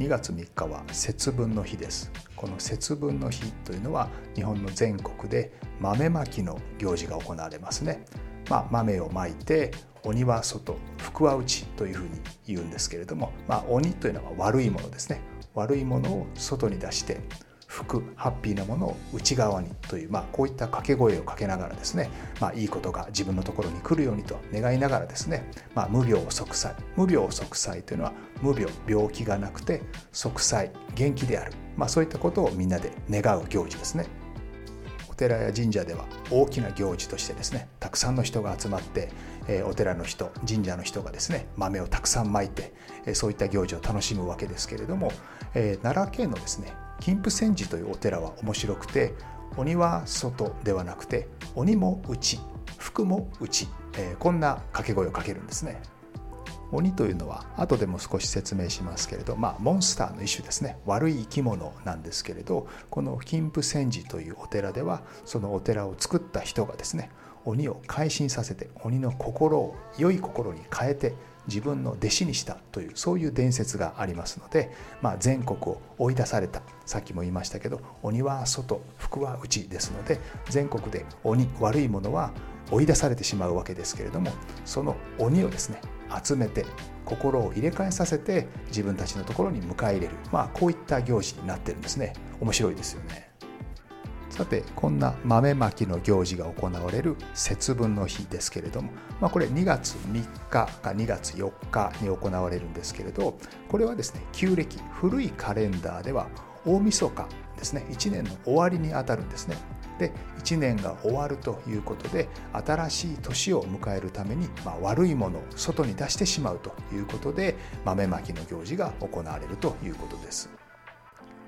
2月3日は節分の日です。この節分の日というのは日本の全国で豆まきの行事が行われますね、まあ、豆をまいて鬼は外福は内というふうに言うんですけれども、まあ、鬼というのは悪いものですね。悪いものを外に出して福ハッピーなものを内側にという、まあ、こういった掛け声をかけながらですね、まあ、いいことが自分のところに来るようにと願いながらですね、まあ、無病息災無病息災というのは無病病気がなくて息災元気である、まあ、そういったことをみんなで願う行事ですね。お寺や神社では大きな行事としてですねたくさんの人が集まって、えー、お寺の人神社の人がですね豆をたくさんまいて、えー、そういった行事を楽しむわけですけれども、えー、奈良県のですね金峰山寺というお寺は面白くて鬼は外ではなくて鬼も内服も内、えー、こんな掛け声をかけるんですね。鬼というのは後でも少し説明しますけれど、まあ、モンスターの一種ですね。悪い生き物なんですけれどこの金峰山寺というお寺ではそのお寺を作った人がですね鬼を改心させて鬼の心を良い心に変えて自分の弟子にしたというそういう伝説がありますので、まあ、全国を追い出された。さっきも言いましたけど鬼は外福は内ですので全国で鬼悪いものは追い出されてしまうわけですけれどもその鬼をですね集めて心を入れ替えさせて自分たちのところに迎え入れる、まあ、こういった行事になってるんですね。面白いですよね。さてこんな豆まきの行事が行われる節分の日ですけれども、まあ、これ2月3日か2月4日に行われるんですけれどこれはですね旧暦古いカレンダーでは大晦日ですね1年の終わりにあたるんですね。で1年が終わるということで新しい年を迎えるために、まあ、悪いものを外に出してしまうということで豆まきの行事が行われるということです。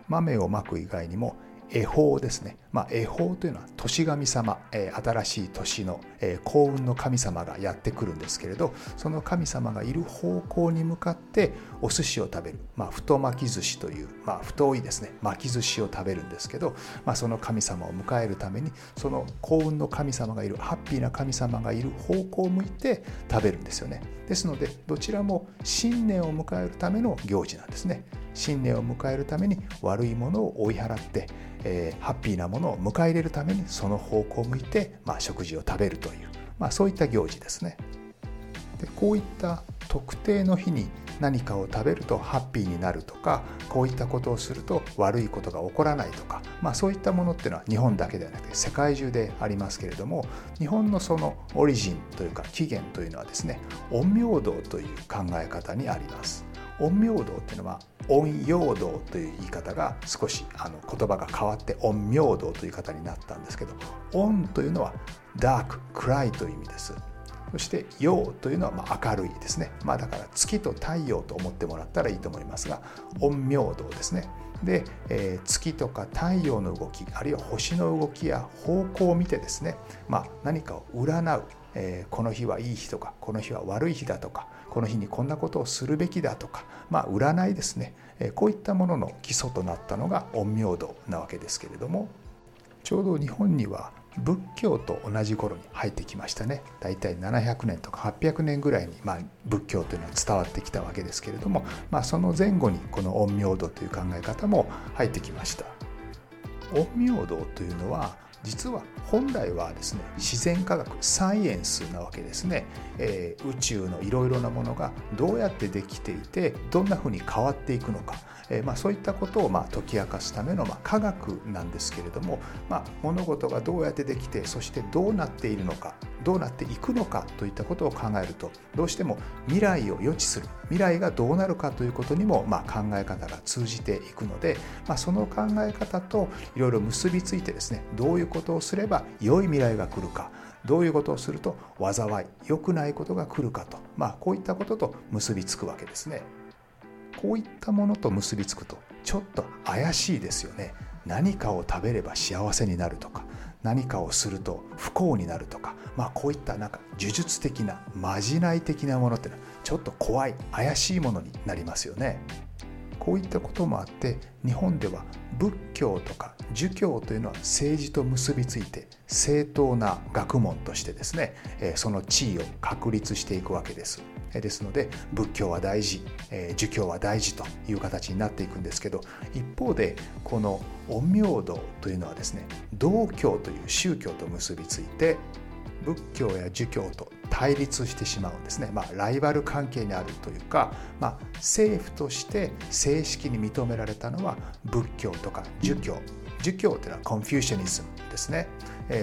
豆をまく以外にも恵方ですね、まあ、恵方というのは年神様、えー、新しい年の、えー、幸運の神様がやってくるんですけれどその神様がいる方向に向かってお寿司を食べる、まあ、太巻き寿司という、まあ、太いですね。巻き寿司を食べるんですけど、まあ、その神様を迎えるためにその幸運の神様がいるハッピーな神様がいる方向を向いて食べるんですよね。ですのでどちらも新年を迎えるための行事なんですね。新年を迎えるために悪いものを追い払って、えー、ハッピーなものを迎え入れるためにその方向を向いて、まあ、食事を食べるという、まあ、そういった行事ですね。でこういった特定の日に何かを食べるとハッピーになるとかこういったことをすると悪いことが起こらないとか、まあ、そういったものっていうのは日本だけではなくて世界中でありますけれども日本のそのオリジンというか起源というのはですね陰陽道という考え方にあります。陰陽道っていうのは陰陽道という言い方が少しあの言葉が変わって陰陽道という言い方になったんですけど陰というのはダーク暗いという意味です。そして陽というのはま明るいですね。まあだから月と太陽と思ってもらったらいいと思いますが陰陽道ですね。で、えー、月とか太陽の動きあるいは星の動きや方向を見てですね、まあ、何かを占う。えー、この日はいい日とかこの日は悪い日だとかこの日にこんなことをするべきだとか、まあ、占いですね、えー、こういったものの基礎となったのが陰陽道なわけですけれどもちょうど日本には仏教と同じ頃に入ってきましたね。大体700年とか800年ぐらいに、まあ、仏教というのは伝わってきたわけですけれども、まあ、その前後にこの陰陽道という考え方も入ってきました。陰陽道というのは実は本来はですね自然科学サイエンスなわけですね、えー、宇宙のいろいろなものがどうやってできていてどんなふうに変わっていくのか、えー、まあ、そういったことをまあ解き明かすためのまあ科学なんですけれども、まあ、物事がどうやってできてそしてどうなっているのか。どうなっていくのかといったことを考えるとどうしても未来を予知する未来がどうなるかということにもま考え方が通じていくので、まあ、その考え方といろいろ結びついてですねどういうことをすれば良い未来が来るかどういうことをすると災い良くないことが来るかと、まあ、こういったことと結びつくわけですね。こういったものと結びつくとちょっと怪しいですよね。何かを食べれば幸せになるとか何かをすると不幸になるとか、まあ、こういったなんか呪術的なまじない的なものってのはちょっと怖い怪しいものになりますよね。こういったこともあって日本では仏教とか儒教というのは政治と結びついて正当な学問としてですねその地位を確立していくわけです。ですので仏教は大事儒教は大事という形になっていくんですけど一方でこの陰陽道というのはですね道教という宗教と結びついて仏教や儒教と対立してしまうんですね、まあ、ライバル関係にあるというか、まあ、政府として正式に認められたのは仏教とか儒教。儒教というのはコンフューショニズムですね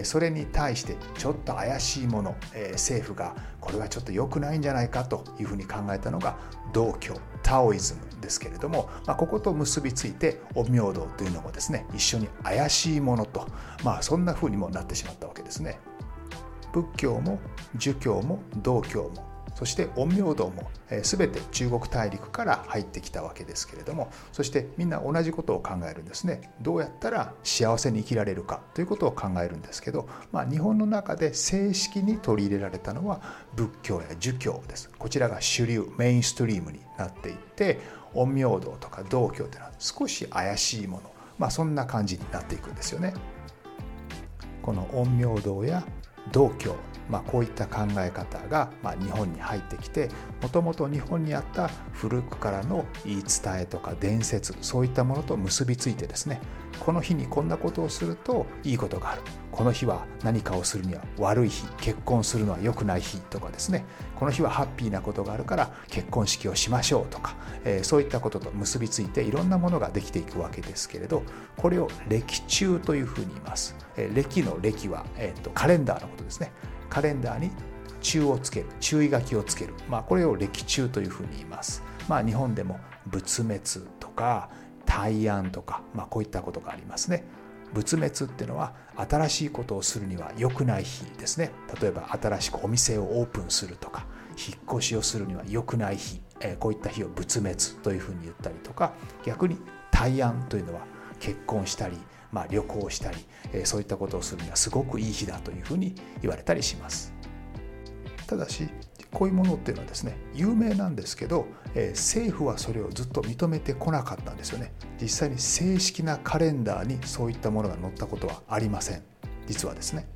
それに対してちょっと怪しいもの政府がこれはちょっと良くないんじゃないかというふうに考えたのが道教タオイズムですけれども、まあ、ここと結びついて陰陽道というのもですね一緒に怪しいものと、まあ、そんなふうにもなってしまったわけですね。仏教も儒教も道教もそして陰陽道も全て中国大陸から入ってきたわけですけれどもそしてみんな同じことを考えるんですねどうやったら幸せに生きられるかということを考えるんですけど、まあ、日本の中で正式に取り入れられたのは仏教や儒教ですこちらが主流メインストリームになっていって陰陽道とか道教というのは少し怪しいもの、まあ、そんな感じになっていくんですよね。この陰陽道や道教、まあ、こういった考え方が、まあ、日本に入ってきてもともと日本にあった古くからの言い伝えとか伝説そういったものと結びついてですねこの日にこんなことをするといいことがある。この日は何かをするには悪い日結婚するのは良くない日とかですねこの日はハッピーなことがあるから結婚式をしましょうとか、えー、そういったことと結びついていろんなものができていくわけですけれどこれを歴中というふうに言います、えー、歴の歴は、えーと、カレンダーのことですね。カレンダーに中をつける注意書きをつける、まあ、これを歴中というふうに言います、まあ、日本でも仏滅とか大安とか、まあ、こういったことがありますね。仏滅っていうのは新しいことをするには良くない日ですね。例えば新しくお店をオープンするとか引っ越しをするには良くない日、えこういった日を仏滅というふうに言ったりとか逆に大安というのは結婚したり、まあ、旅行したり、えそういったことをするにはすごくいい日だというふうに言われたりします。ただしこういうものっていうのはですね有名なんですけど、えー、政府はそれをずっと認めてこなかったんですよね。実際に正式なカレンダーにそういったものが載ったことはありません。実はですね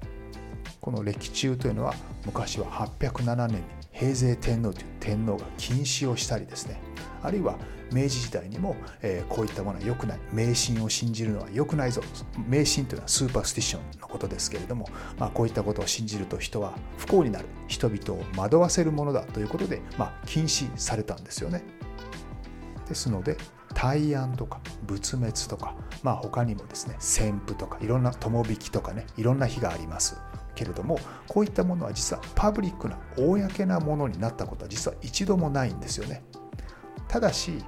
この歴中というのは昔は807年に平成天皇という天皇が禁止をしたりですねあるいは明治時代にも、え、こういったものは良くない迷信を信じるのは良くないぞ迷信というのはスーパースティションのことですけれども、まあ、こういったことを信じると人は不幸になる人々を惑わせるものだということで、まあ、禁止されたんですよね。ですので大安とか仏滅とか、まあ、他にもですね旋風とかいろんな友引きとかねいろんな日がありますけれどもこういったものは実はパブリックな公なものになったことは実は一度もないんですよね。ただし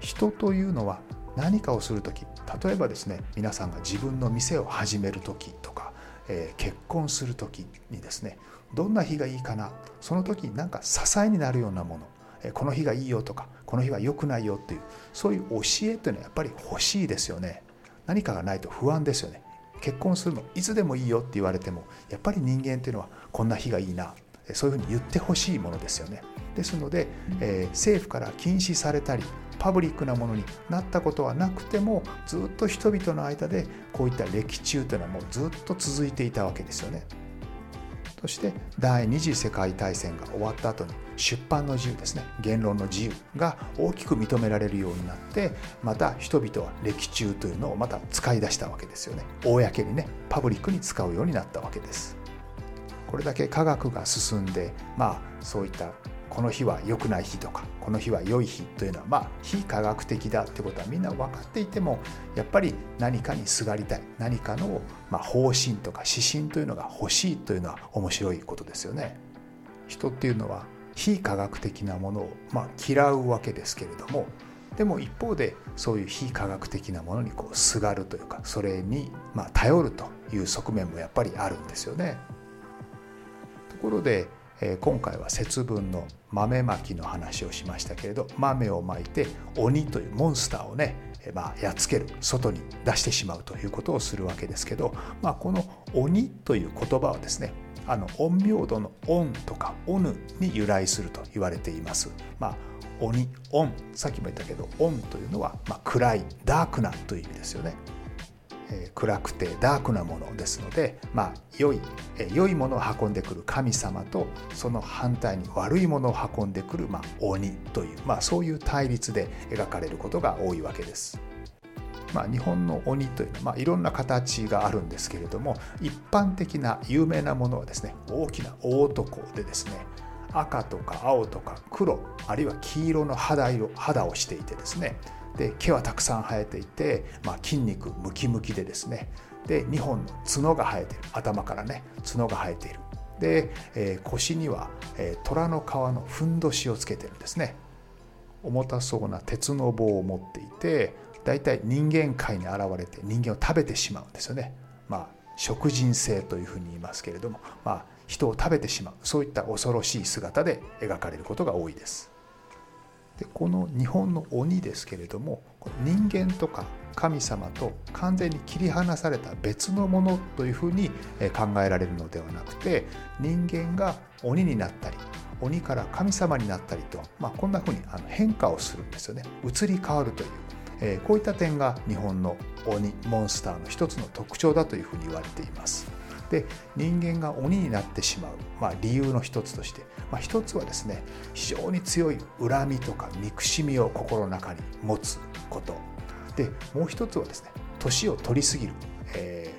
人というのは何かをする時例えばですね皆さんが自分の店を始める時とか、えー、結婚する時にですねどんな日がいいかなその時に何か支えになるようなもの、えー、この日がいいよとかこの日は良くないよっていうそういう教えというのはやっぱり欲しいですよね。何かがないと不安ですよね。結婚するのいつでもいいよって言われてもやっぱり人間っていうのはこんな日がいいなそういうふうに言ってほしいものですよね。ですので、えー、政府から禁止されたりパブリックなものになったことはなくてもずっと人々の間でこういった歴中というのはもうずっと続いていたわけですよね。そして第二次世界大戦が終わった後に出版の自由ですね言論の自由が大きく認められるようになってまた人々は歴中というのをまた使い出したわけですよね公にねパブリックに使うようになったわけですこれだけ科学が進んでまあそういったこの日は良くない日とかこの日は良い日というのはまあ非科学的だってことはみんな分かっていてもやっぱり何かにすがりたい何かのま方針とか指針というのが欲しいというのは面白いことですよね。人っていうのは非科学的なものをま嫌うわけですけれどもでも一方でそういう非科学的なものにこうすがるというかそれにま頼るという側面もやっぱりあるんですよね。ところでえ今回は節分の豆まきの話をしましたけれど豆をまいて鬼というモンスターをね、まあ、やっつける外に出してしまうということをするわけですけど、まあ、この鬼という言葉はですねあの陰陽道の「陰」とか「オヌ」に由来すると言われています。まあ鬼、オン、さっきも言ったけど、オンというのは、まあ、暗い、ダークなという意味ですよね。え暗くてダークなものですので、まあ、良い、え良いものを運んでくる神様とその反対に悪いものを運んでくる、まあ、鬼という、まあ、そういう対立で描かれることが多いわけです。まあ、日本の鬼というのは、まあ、いろんな形があるんですけれども一般的な有名なものはですね大きな大男でですね赤とか青とか黒あるいは黄色の肌色肌をしていてですねで毛はたくさん生えていて、まあ、筋肉ムキムキでですね。で2本の角が生えている。頭からね角が生えている。で、えー、腰には、えー、虎の皮のふんどしをつけてるんですね。重たそうな鉄の棒を持っていてだいたい人間界に現れて人間を食べてしまうんですよね。まあ食人性というふうに言いますけれども、まあ、人を食べてしまう。そういった恐ろしい姿で描かれることが多いです。でこの日本の鬼ですけれども人間とか神様と完全に切り離された別のものというふうに考えられるのではなくて人間が鬼になったり鬼から神様になったりと、まあ、こんなふうに変化をするんですよね移り変わるという、えこういった点が日本の鬼モンスターの一つの特徴だというふうに言われています。で人間が鬼になってしまう、まあ、理由の一つとして、まあ、一つはですね非常に強い恨みとか憎しみを心の中に持つこと。でもう一つはですね年を取りすぎる、え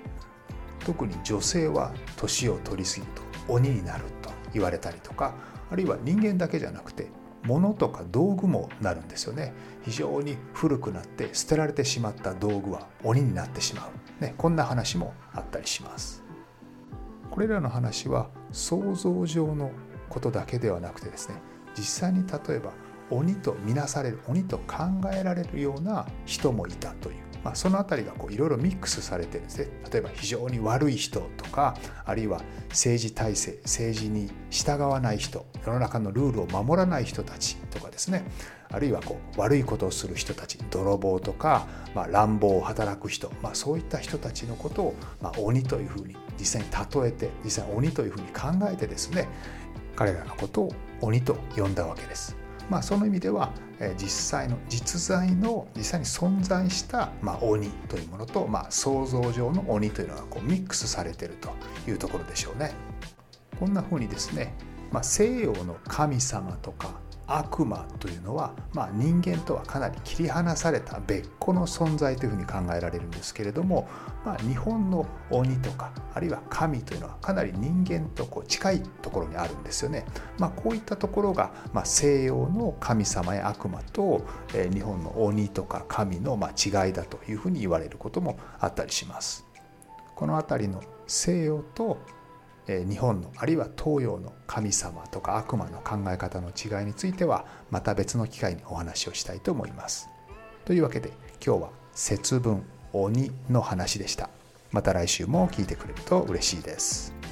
ー、特に女性は年を取りすぎると。鬼になると言われたりとかあるいは人間だけじゃなくて物とか道具もなるんですよね。非常に古くなって捨てられてしまった道具は鬼になってしまう、ね、こんな話もあったりします。これらの話は想像上のことだけではなくてですね実際に例えば鬼と見なされる鬼と考えられるような人もいたという、まあ、その辺りがいろいろミックスされてですね例えば非常に悪い人とかあるいは政治体制政治に従わない人世の中のルールを守らない人たちとかですねあるいはこう悪いことをする人たち泥棒とか、まあ、乱暴を働く人、まあ、そういった人たちのことを、まあ、鬼というふうに実際に例えて実際に鬼というふうに考えてですね彼らのことを鬼と呼んだわけです。まあ、その意味では実際の実在の実際に存在した、まあ、鬼というものと、まあ、想像上の鬼というのがこうミックスされているというところでしょうね。こんなふうにですね、まあ、西洋の神様とか悪魔というのは、まあ、人間とはかなり切り離された別個の存在というふうに考えられるんですけれども、まあ、日本の鬼とかあるいは神というのはかなり人間とこう近いところにあるんですよね。まあ、こういったところが、まあ、西洋の神様や悪魔と、えー、日本の鬼とか神の、まあ、違いだというふうに言われることもあったりします。この辺りの西洋と日本のあるいは東洋の神様とか悪魔の考え方の違いについてはまた別の機会にお話をしたいと思います。というわけで今日は節分鬼の話でした。また来週も聞いてくれると嬉しいです。